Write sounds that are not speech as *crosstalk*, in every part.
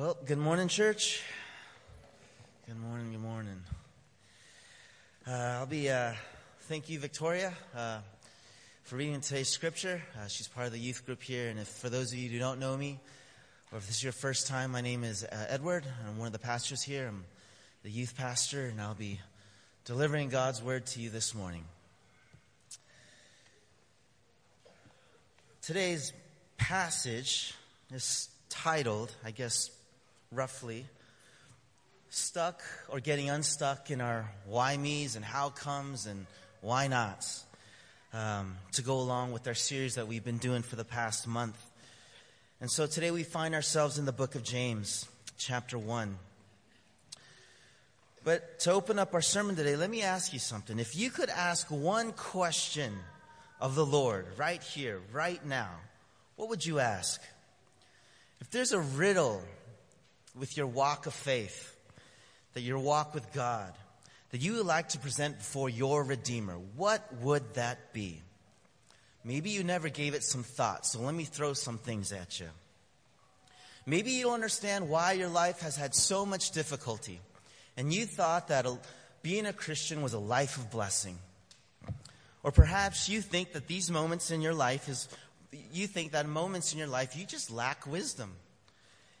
Well, good morning, church. Good morning, good morning. Uh, I'll be, uh, thank you, Victoria, uh, for reading today's scripture. Uh, she's part of the youth group here, and if for those of you who don't know me, or if this is your first time, my name is uh, Edward. I'm one of the pastors here. I'm the youth pastor, and I'll be delivering God's word to you this morning. Today's passage is titled, I guess, roughly, Stuck or Getting Unstuck in Our Why Me's and How Comes and Why Nots, um, to go along with our series that we've been doing for the past month. And so today we find ourselves in the book of James, chapter 1. But to open up our sermon today, let me ask you something. If you could ask one question of the Lord right here, right now, what would you ask? If there's a riddle with your walk of faith, that your walk with God, that you would like to present before your Redeemer, what would that be? Maybe you never gave it some thought, so let me throw some things at you. Maybe you don't understand why your life has had so much difficulty, and you thought that being a Christian was a life of blessing. Or perhaps you think that these moments in your life is, you think that moments in your life you just lack wisdom.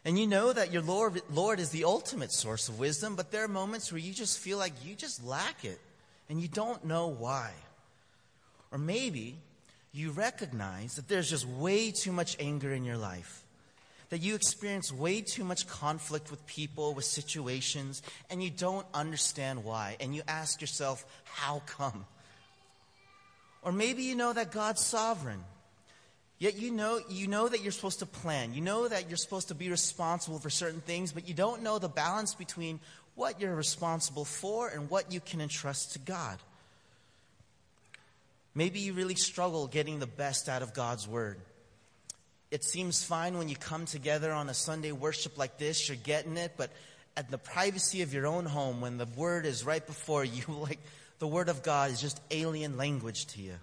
And you know that your Lord, Lord is the ultimate source of wisdom, but there are moments where you just feel like you just lack it and you don't know why. Or maybe you recognize that there's just way too much anger in your life, that you experience way too much conflict with people, with situations, and you don't understand why. And you ask yourself, how come? Or maybe you know that God's sovereign Yet you know, you know that you're supposed to plan. You know that you're supposed to be responsible for certain things, but you don't know the balance between what you're responsible for and what you can entrust to God. Maybe you really struggle getting the best out of God's Word. It seems fine when you come together on a Sunday worship like this, you're getting it, but at the privacy of your own home, when the Word is right before you, *laughs* like the Word of God is just alien language to you.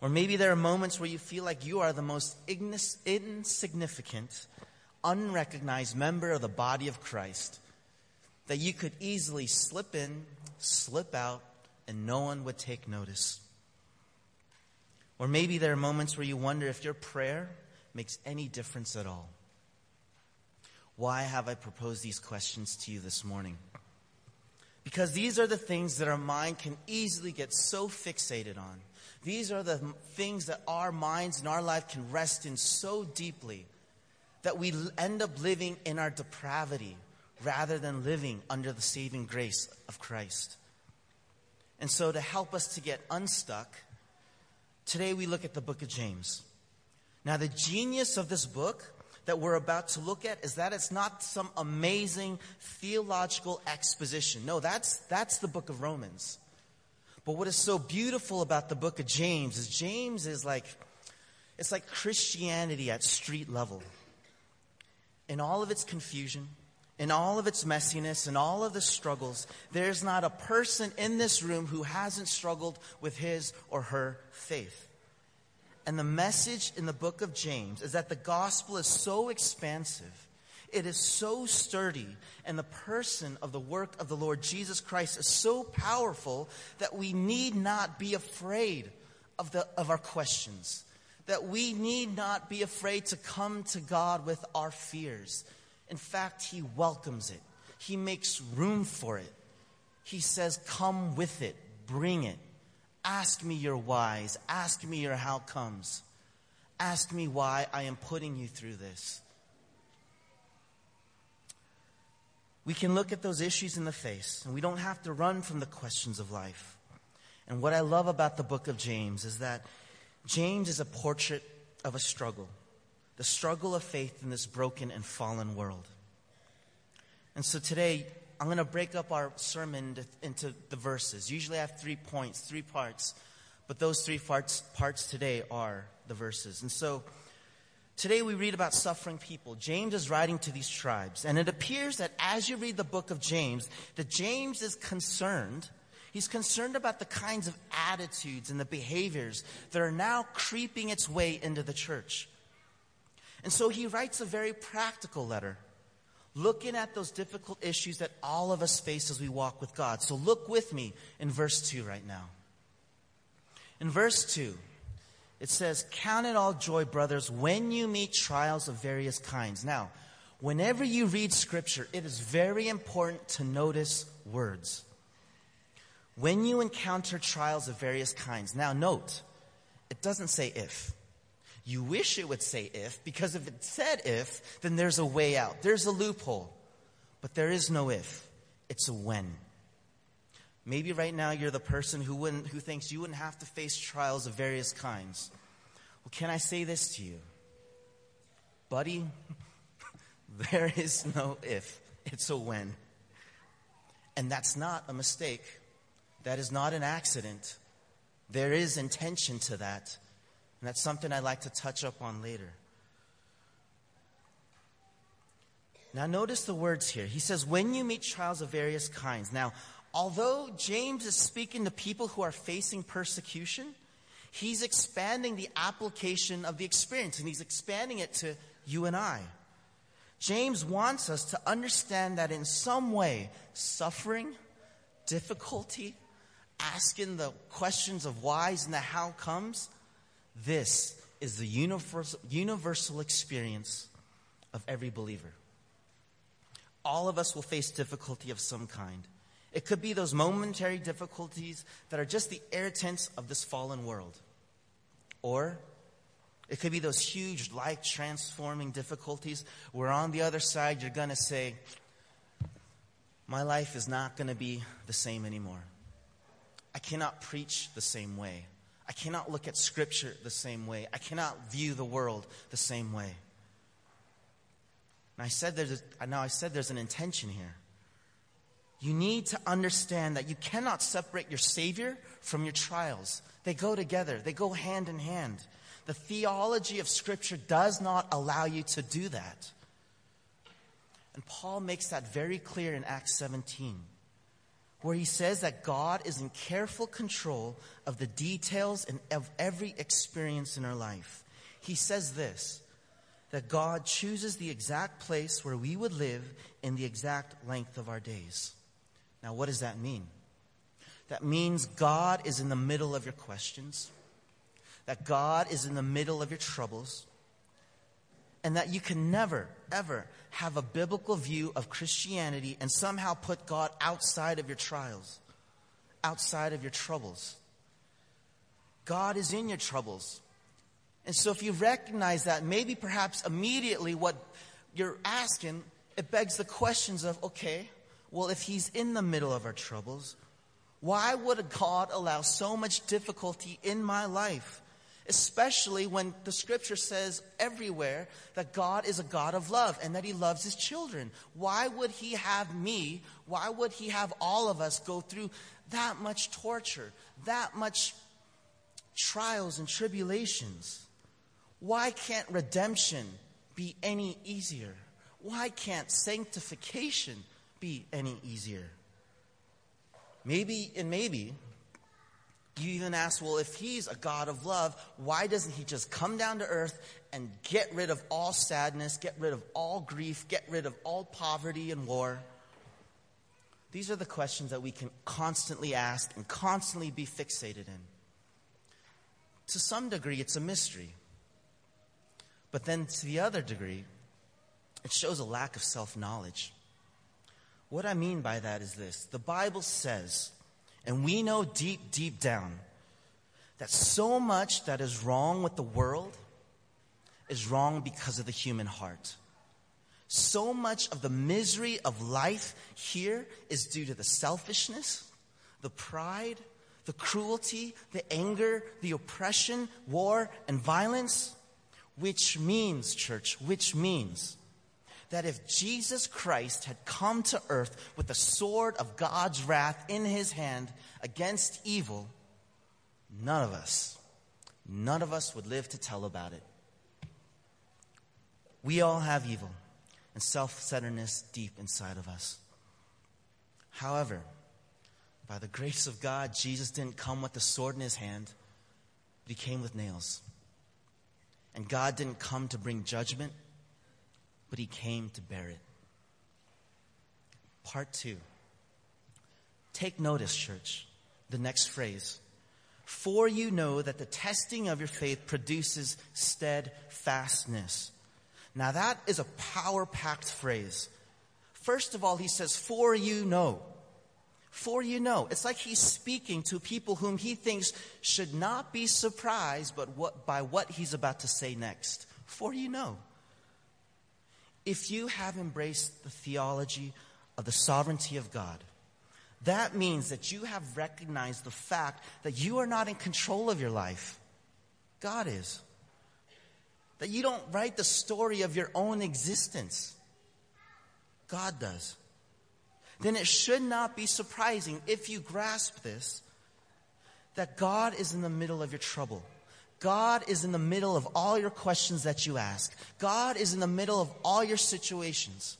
Or maybe there are moments where you feel like you are the most insignificant, unrecognized member of the body of Christ. That you could easily slip in, slip out, and no one would take notice. Or maybe there are moments where you wonder if your prayer makes any difference at all. Why have I proposed these questions to you this morning? Because these are the things that our mind can easily get so fixated on. These are the things that our minds and our life can rest in so deeply that we end up living in our depravity rather than living under the saving grace of Christ. And so, to help us to get unstuck, today we look at the book of James. Now, the genius of this book that we're about to look at is that it's not some amazing theological exposition. No, that's, that's the book of Romans. But what is so beautiful about the book of James is James is like, it's like Christianity at street level. In all of its confusion, in all of its messiness, in all of the struggles, there's not a person in this room who hasn't struggled with his or her faith. And the message in the book of James is that the gospel is so expansive it is so sturdy, and the person of the work of the Lord Jesus Christ is so powerful that we need not be afraid of, the, of our questions, that we need not be afraid to come to God with our fears. In fact, He welcomes it, He makes room for it. He says, Come with it, bring it. Ask me your whys, ask me your how comes. Ask me why I am putting you through this. We can look at those issues in the face and we don't have to run from the questions of life. And what I love about the book of James is that James is a portrait of a struggle, the struggle of faith in this broken and fallen world. And so today, I'm going to break up our sermon into the verses. Usually I have three points, three parts, but those three parts, parts today are the verses. And so, Today we read about suffering people. James is writing to these tribes, and it appears that as you read the book of James, that James is concerned. He's concerned about the kinds of attitudes and the behaviors that are now creeping its way into the church. And so he writes a very practical letter, looking at those difficult issues that all of us face as we walk with God. So look with me in verse 2 right now. In verse 2, it says, Count it all joy, brothers, when you meet trials of various kinds. Now, whenever you read scripture, it is very important to notice words. When you encounter trials of various kinds, now note, it doesn't say if. You wish it would say if, because if it said if, then there's a way out. There's a loophole. But there is no if. It's a when. Maybe right now you're the person who, wouldn't, who thinks you wouldn't have to face trials of various kinds. Well, can I say this to you? Buddy, *laughs* there is no if. It's a when. And that's not a mistake. That is not an accident. There is intention to that. And that's something I'd like to touch up on later. Now, notice the words here. He says, when you meet trials of various kinds. Now, although James is speaking to people who are facing persecution, he's expanding the application of the experience and he's expanding it to you and I. James wants us to understand that in some way, suffering, difficulty, asking the questions of whys and the how comes, this is the universal, universal experience of every believer. All of us will face difficulty of some kind. It could be those momentary difficulties that are just the irritants of this fallen world. Or it could be those huge life transforming difficulties where on the other side you're going to say, My life is not going to be the same anymore. I cannot preach the same way. I cannot look at Scripture the same way. I cannot view the world the same way. And I said there's a, now I said there's an intention here. You need to understand that you cannot separate your Savior from your trials. They go together, they go hand in hand. The theology of Scripture does not allow you to do that. And Paul makes that very clear in Acts 17 where he says that God is in careful control of the details and of every experience in our life. He says this that God chooses the exact place where we would live in the exact length of our days. Now, what does that mean? That means God is in the middle of your questions, that God is in the middle of your troubles, and that you can never, ever have a biblical view of Christianity and somehow put God outside of your trials, outside of your troubles. God is in your troubles. And so if you recognize that, maybe perhaps immediately what you're asking, it begs the questions of, okay, well, if he's in the middle of our troubles, why would God allow so much difficulty in my life? especially when the scripture says everywhere that God is a God of love and that he loves his children. Why would he have me, why would he have all of us go through that much torture, that much trials and tribulations? Why can't redemption be any easier? Why can't sanctification be any easier? Maybe, and maybe, you even ask, well, if he's a God of love, why doesn't he just come down to earth and get rid of all sadness, get rid of all grief, get rid of all poverty and war? These are the questions that we can constantly ask and constantly be fixated in. To some degree, it's a mystery. But then to the other degree, it shows a lack of self knowledge. What I mean by that is this the Bible says, and we know deep, deep down that so much that is wrong with the world is wrong because of the human heart. So much of the misery of life here is due to the selfishness, the pride, the cruelty, the anger, the oppression, war, and violence. Which means, church, which means that if Jesus Christ had come to earth with the sword of God's wrath in his hand against evil, none of us, none of us would live to tell about it. We all have evil and self centeredness deep inside of us. However, by the grace of God, Jesus didn't come with the sword in his hand, but he came with nails. And God didn't come to bring judgment, but He came to bear it. Part two. Take notice, church, the next phrase. For you know that the testing of your faith produces steadfastness. Now, that is a power packed phrase. First of all, he says, For you know. For you know. It's like he's speaking to people whom he thinks should not be surprised but what, by what he's about to say next. For you know. If you have embraced the theology of the sovereignty of God, that means that you have recognized the fact that you are not in control of your life. God is. That you don't write the story of your own existence. God does. Then it should not be surprising if you grasp this that God is in the middle of your trouble. God is in the middle of all your questions that you ask. God is in the middle of all your situations.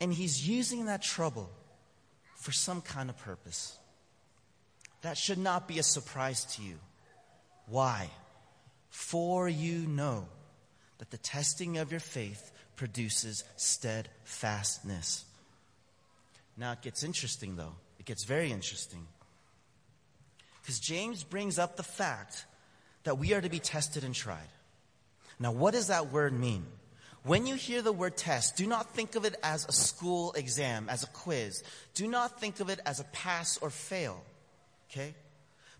And He's using that trouble for some kind of purpose. That should not be a surprise to you. Why? For you know that the testing of your faith produces steadfastness. Now it gets interesting, though. It gets very interesting. Because James brings up the fact that we are to be tested and tried. Now, what does that word mean? When you hear the word test, do not think of it as a school exam, as a quiz. Do not think of it as a pass or fail. Okay?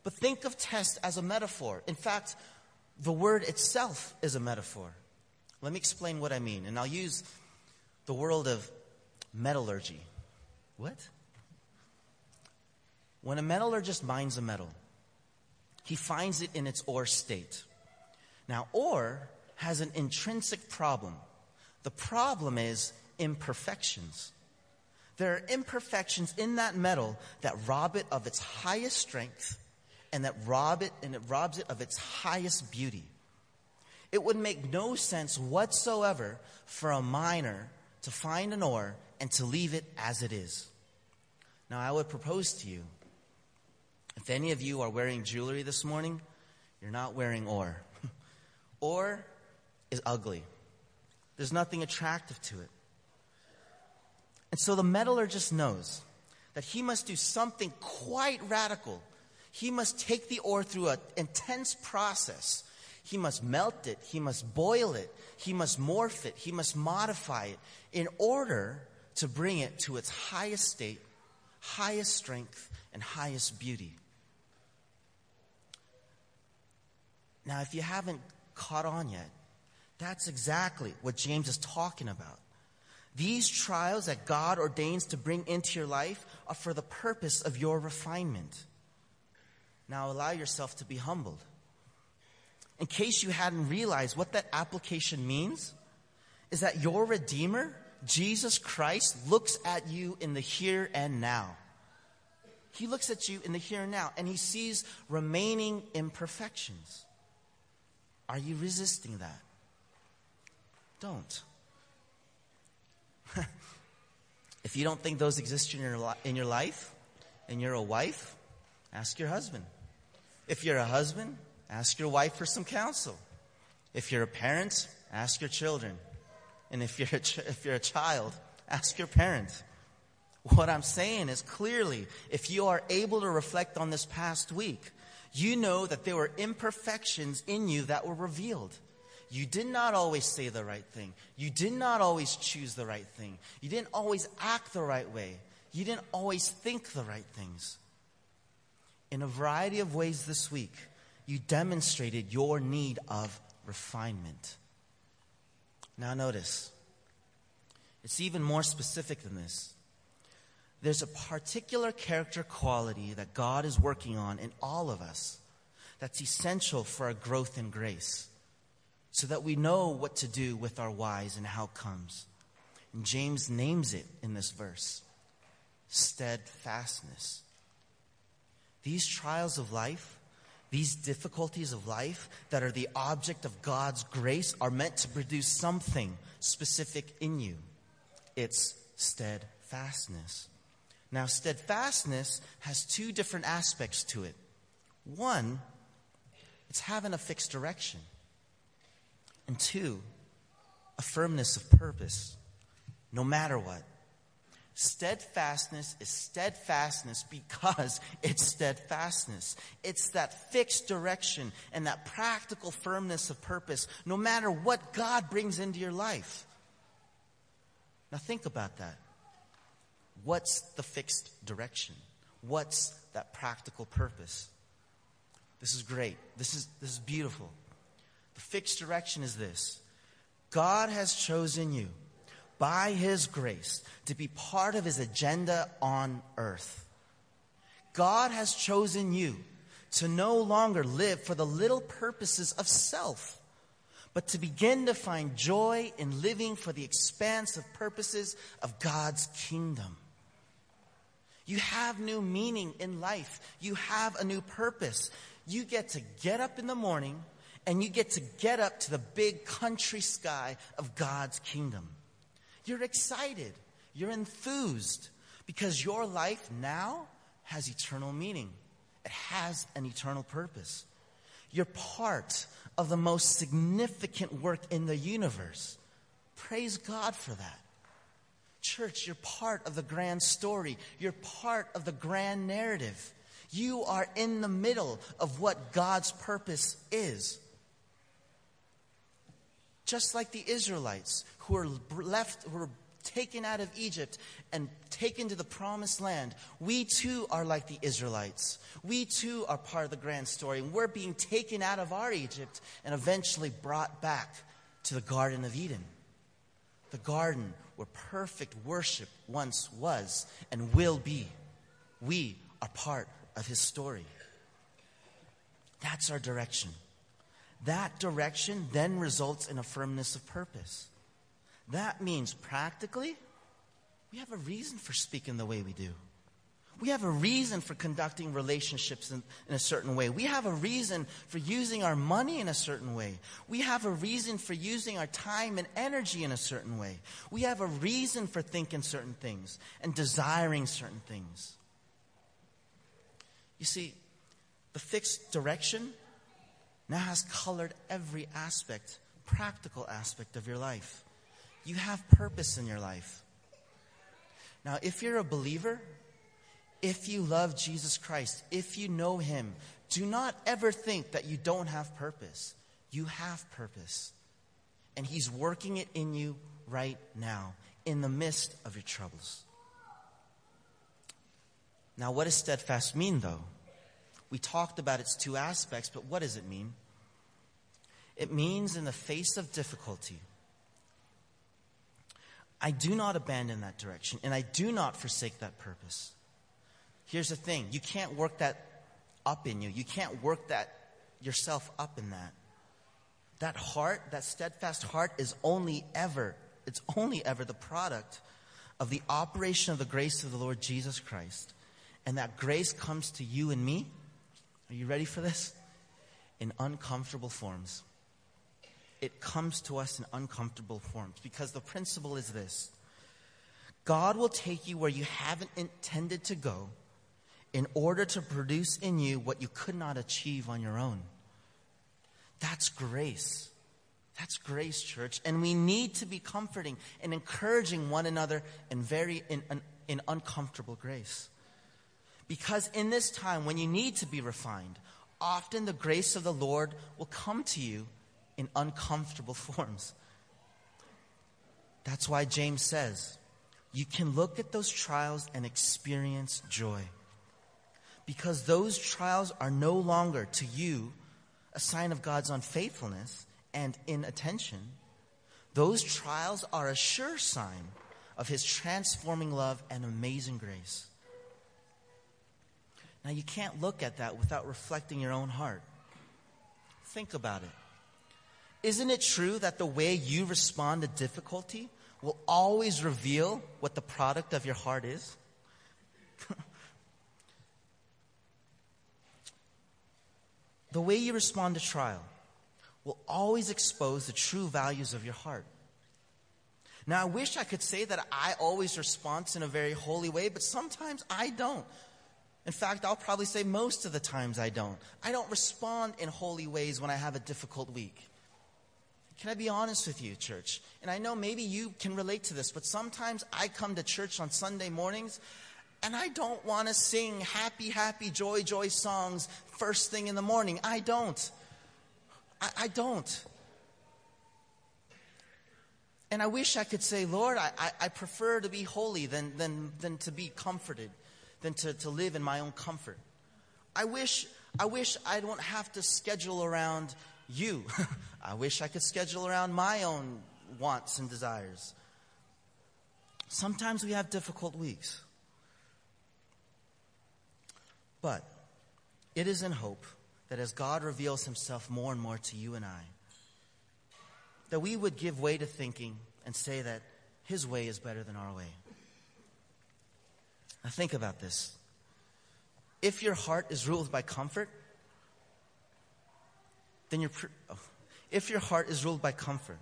But think of test as a metaphor. In fact, the word itself is a metaphor. Let me explain what I mean, and I'll use the world of metallurgy. What? When a metallurgist mines a metal, he finds it in its ore state. Now, ore has an intrinsic problem. The problem is imperfections. There are imperfections in that metal that rob it of its highest strength and that rob it and it robs it of its highest beauty. It would make no sense whatsoever for a miner to find an ore and to leave it as it is. Now, I would propose to you if any of you are wearing jewelry this morning, you're not wearing ore. *laughs* ore is ugly, there's nothing attractive to it. And so the metallurgist knows that he must do something quite radical. He must take the ore through an intense process he must melt it, he must boil it, he must morph it, he must modify it in order to bring it to its highest state, highest strength, and highest beauty. Now, if you haven't caught on yet, that's exactly what James is talking about. These trials that God ordains to bring into your life are for the purpose of your refinement. Now, allow yourself to be humbled in case you hadn't realized what that application means, is that your Redeemer, Jesus Christ, looks at you in the here and now. He looks at you in the here and now, and he sees remaining imperfections. Are you resisting that? Don't. *laughs* if you don't think those exist in your, in your life, and you're a wife, ask your husband. If you're a husband, ask your wife for some counsel. If you're a parent, ask your children. And if you're a, ch- if you're a child, ask your parent. What I'm saying is clearly, if you are able to reflect on this past week, you know that there were imperfections in you that were revealed. You did not always say the right thing. You did not always choose the right thing. You didn't always act the right way. You didn't always think the right things. In a variety of ways this week, you demonstrated your need of refinement. Now, notice, it's even more specific than this. There's a particular character quality that God is working on in all of us that's essential for our growth in grace so that we know what to do with our whys and how comes. And James names it in this verse steadfastness. These trials of life these difficulties of life that are the object of God's grace are meant to produce something specific in you. It's steadfastness. Now, steadfastness has two different aspects to it. One, it's having a fixed direction. And two, a firmness of purpose, no matter what. Steadfastness is steadfastness because *laughs* it's steadfastness. It's that fixed direction and that practical firmness of purpose, no matter what God brings into your life. Now think about that. What's the fixed direction? What's that practical purpose? This is great. This is, this is beautiful. The fixed direction is this God has chosen you by His grace to be part of His agenda on earth. God has chosen you to no longer live for the little purposes of self, but to begin to find joy in living for the expansive purposes of God's kingdom. You have new meaning in life. You have a new purpose. You get to get up in the morning and you get to get up to the big country sky of God's kingdom. You're excited. You're enthused because your life now has eternal meaning. It has an eternal purpose. You're part of the most significant work in the universe. Praise God for that. Church, you're part of the grand story. You're part of the grand narrative. You are in the middle of what God's purpose is. Just like the Israelites who were left, who were taken out of Egypt and taken to the promised land, we too are like the Israelites. We too are part of the grand story. And we're being taken out of our Egypt and eventually brought back to the Garden of Eden. The garden where perfect worship once was and will be. We are part of his story. That's our direction. That direction then results in a firmness of purpose. That means practically, we have a reason for speaking the way we do. We have a reason for conducting relationships in, in, a certain way. We have a reason for using our money in a certain way. We have a reason for using our time and energy in a certain way. We have a reason for thinking certain things and desiring certain things. You see, the fixed direction now has colored every aspect, practical aspect of your life. You have purpose in your life. Now, if you're a believer, if you love Jesus Christ, if you know Him, do not ever think that you don't have purpose. You have purpose. And He's working it in you right now, in the midst of your troubles. Now, what does steadfast mean, though? We talked about its two aspects, but what does it mean? It means in the face of difficulty, I do not abandon that direction and I do not forsake that purpose. Here's the thing you can't work that up in you, you can't work that yourself up in that. That heart, that steadfast heart, is only ever, it's only ever the product of the operation of the grace of the Lord Jesus Christ. And that grace comes to you and me. Are you ready for this? In uncomfortable forms. It comes to us in uncomfortable forms because the principle is this God will take you where you haven't intended to go in order to produce in you what you could not achieve on your own. That's grace. That's grace, church. And we need to be comforting and encouraging one another in very in, in, in uncomfortable grace. Because in this time when you need to be refined, often the grace of the Lord will come to you in uncomfortable *laughs* forms. That's why James says, you can look at those trials and experience joy because those trials are no longer to you a sign of God's unfaithfulness and inattention. Those trials are a sure sign of his transforming love and amazing grace. Now, you can't look at that without reflecting your own heart. Think about it. Isn't it true that the way you respond to difficulty will always reveal what the product of your heart is? The way you respond to trial will always expose the true values of your heart. Now, I wish I could say that I always respond in a very holy way, but sometimes I don't. In fact, I'll probably say most of the times I don't. I don't respond in holy ways when I have a difficult week. Can I be honest with you, church? And I know maybe you can relate to this, but sometimes I come to church on Sunday mornings and I don't want to sing happy, happy, joy, joy songs first thing in the morning. I don't. I, I don't. And I wish I could say, Lord, I, I, I, prefer to be holy than, than, than to be comforted, than to, to live in my own comfort. I wish, I wish I don't have to schedule around you. *laughs* I wish I could schedule around my own wants and desires. Sometimes we have difficult weeks. But it is in hope that as God reveals himself more and more to you and I, that we would give way to thinking and say that His way is better than our way. Now, think about this. If your heart is ruled by comfort, then you're. Pre- oh. If your heart is ruled by comfort,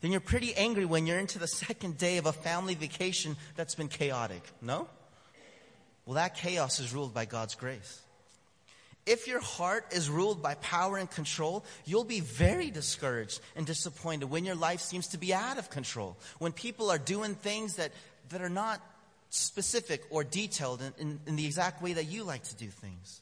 then you're pretty angry when you're into the second day of a family vacation that's been chaotic. No? Well, that chaos is ruled by God's grace. If your heart is ruled by power and control, you'll be very discouraged and disappointed when your life seems to be out of control. When people are doing things that, that are not specific or detailed in, in, in the exact way that you like to do things.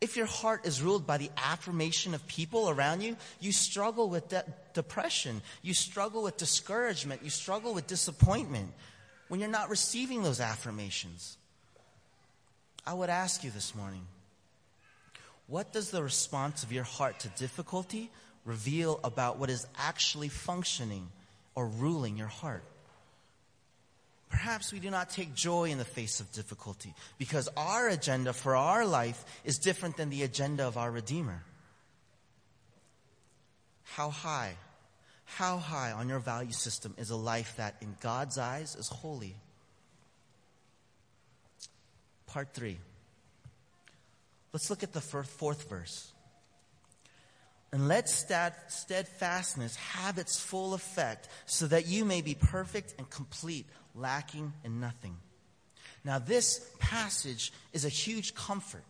If your heart is ruled by the affirmation of people around you, you struggle with de- depression. You struggle with discouragement. You struggle with disappointment when you're not receiving those affirmations. I would ask you this morning what does the response of your heart to difficulty reveal about what is actually functioning or ruling your heart? Perhaps we do not take joy in the face of difficulty because our agenda for our life is different than the agenda of our Redeemer. How high, how high on your value system is a life that in God's eyes is holy? Part three. Let's look at the fourth verse. And let steadfastness have its full effect so that you may be perfect and complete, lacking in nothing. Now, this passage is a huge comfort.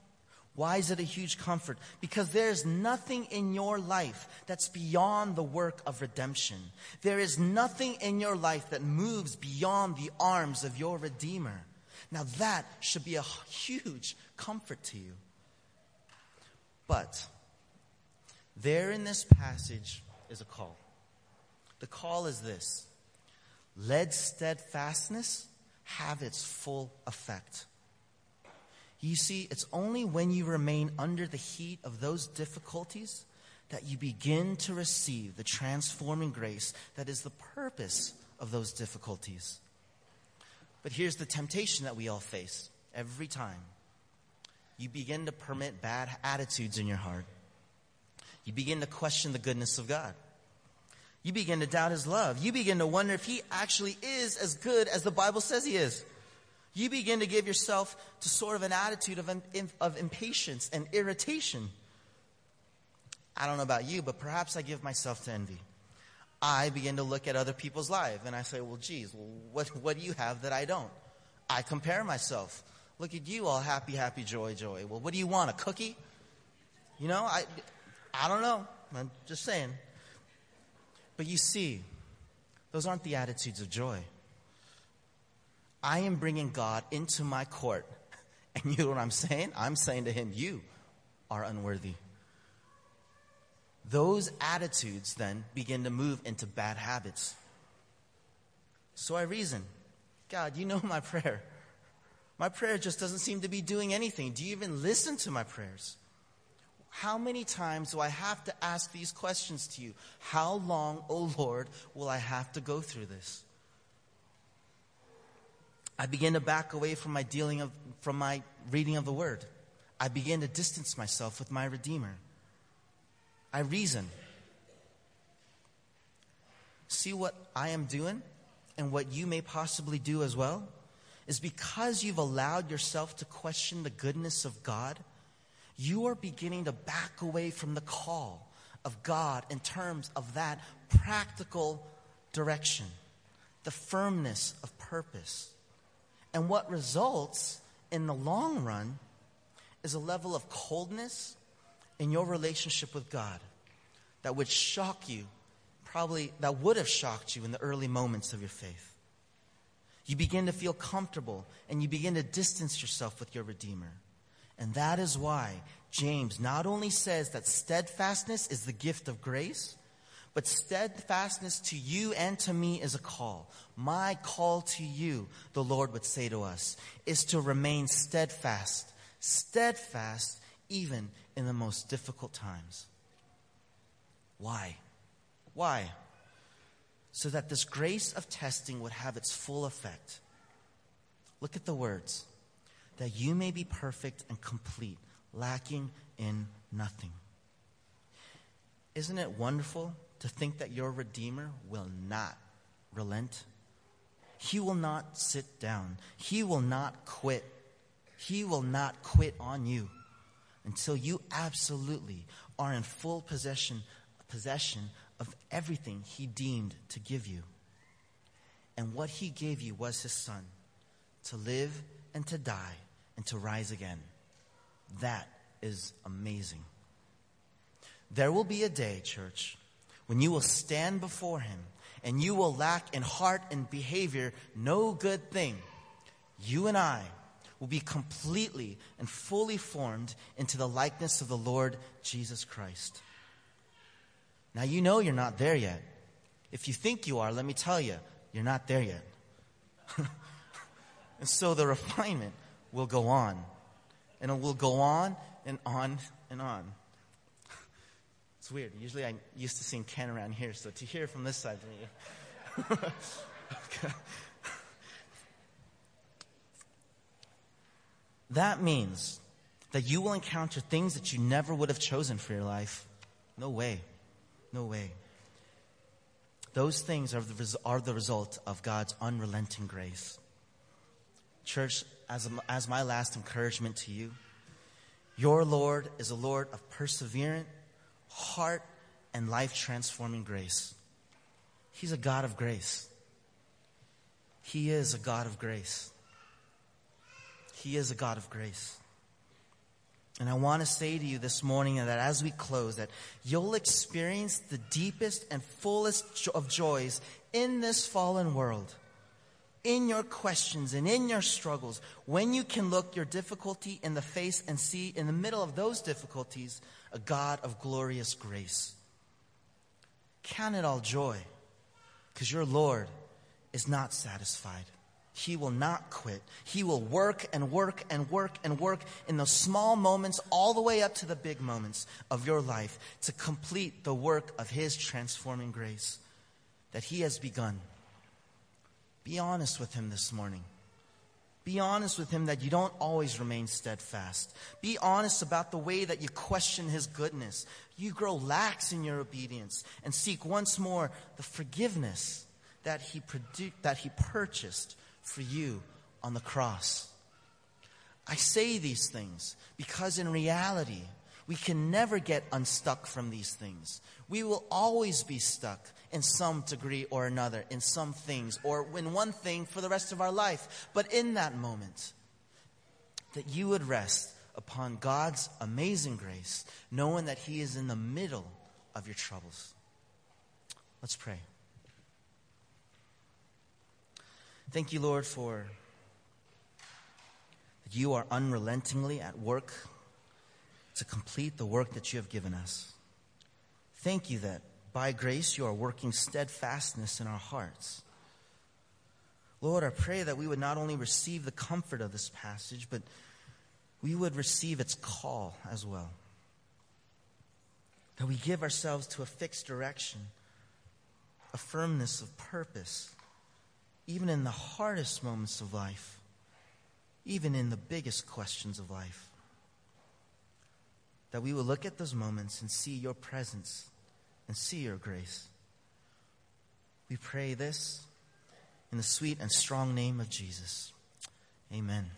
Why is it a huge comfort? Because there's nothing in your life that's beyond the work of redemption. There is nothing in your life that moves beyond the arms of your Redeemer. Now, that should be a huge comfort to you. But there in this passage is a call. The call is this let steadfastness have its full effect. You see, it's only when you remain under the heat of those difficulties that you begin to receive the transforming grace that is the purpose of those difficulties. But here's the temptation that we all face every time you begin to permit bad attitudes in your heart. You begin to question the goodness of God. You begin to doubt his love. You begin to wonder if he actually is as good as the Bible says he is. You begin to give yourself to sort of an attitude of, of impatience and irritation. I don't know about you, but perhaps I give myself to envy. I begin to look at other people's lives and I say, well, geez, what, what do you have that I don't? I compare myself. Look at you all happy, happy, joy, joy. Well, what do you want? A cookie? You know, I, I don't know. I'm just saying. But you see, those aren't the attitudes of joy. I am bringing God into my court. *laughs* And you know what I'm saying? I'm saying to him, You are unworthy. Those attitudes then begin to move into bad habits. So I reason, God, you know my prayer. My prayer just doesn't seem to be doing anything. Do you even listen to my prayers? How many times do I have to ask these questions to you? How long, O oh Lord, will I have to go through this? I begin to back away from my dealing of, from my reading of the word. I begin to distance myself with my Redeemer. I reason. See what I am doing and what you may possibly do as well? is because you've allowed yourself to question the goodness of God, you are beginning to back away from the call of God in terms of that practical direction, the firmness of purpose. And what results in the long run is a level of coldness in your relationship with God. that would shock you, probably that would have shocked you in the early moments of your faith. You begin to feel comfortable and you begin to distance yourself with your Redeemer. And that is why James not only says that steadfastness is the gift of grace, but steadfastness to you and to me is a call. My call to you, the Lord would say to us, is to remain steadfast, steadfast even in the most difficult times. Why? Why? So that this grace of testing would have its full effect. Look at the words that you may be perfect and complete, lacking in nothing. Isn't it wonderful to think that your Redeemer will not relent? He will not sit down. He will not quit. He will not quit on you until you absolutely are in full possession, possession of everything He deemed to give you. And what He gave you was His Son to live and to die and to rise again. That is amazing. There will be a day, church, when you will stand before Him and you will lack in heart and behavior no good thing. You and I will be completely and fully formed into the likeness of the Lord Jesus Christ. Now, you know you're not there yet. If you think you are, let me tell you, you're not there yet. *laughs* and so the refinement will go on. And it will go on and on and on. It's weird. Usually I'm used to seeing Ken around here, so to hear from this side to me. okay. *laughs* That means that you will encounter things that you never would have chosen for your life. No way. No way. Those things are the, are the result of God's unrelenting grace. Church, as, as my last encouragement to you, your Lord is a Lord of perseverant, heart, and life transforming grace. He's a God of grace. He is a God of grace. He is a God of grace. And I want to say to you this morning that as we close, that you'll experience the deepest and fullest of joys in this fallen world in your questions and in your struggles, when you can look your difficulty in the face and see in the middle of those difficulties a God of glorious grace. Count it all joy because your Lord is not satisfied. He will not quit. He will work and work and work and work in those small moments, all the way up to the big moments of your life to complete the work of His transforming grace that He has begun. Be honest with Him this morning. Be honest with Him that you don't always remain steadfast. Be honest about the way that you question His goodness. You grow lax in your obedience and seek once more the forgiveness that He, produ- that he purchased for you on the cross. I say these things because in reality, we can never get unstuck from these things. We will always be stuck in some degree or another, in some things, or in one thing for the rest of our life. But in that moment, that you would rest upon God's amazing grace, knowing that He is in the middle of your troubles. Let's pray. Thank you, Lord, for that you are unrelentingly at work to complete the work that you have given us. Thank you that by grace you are working steadfastness in our hearts. Lord, I pray that we would not only receive the comfort of this passage, but we would receive its call as well. That we give ourselves to a fixed direction, a firmness of purpose, even in the hardest moments of life, even in the biggest questions of life that we will look at those moments and see your presence and see your grace. We pray this in the sweet and strong name of Jesus. Amen.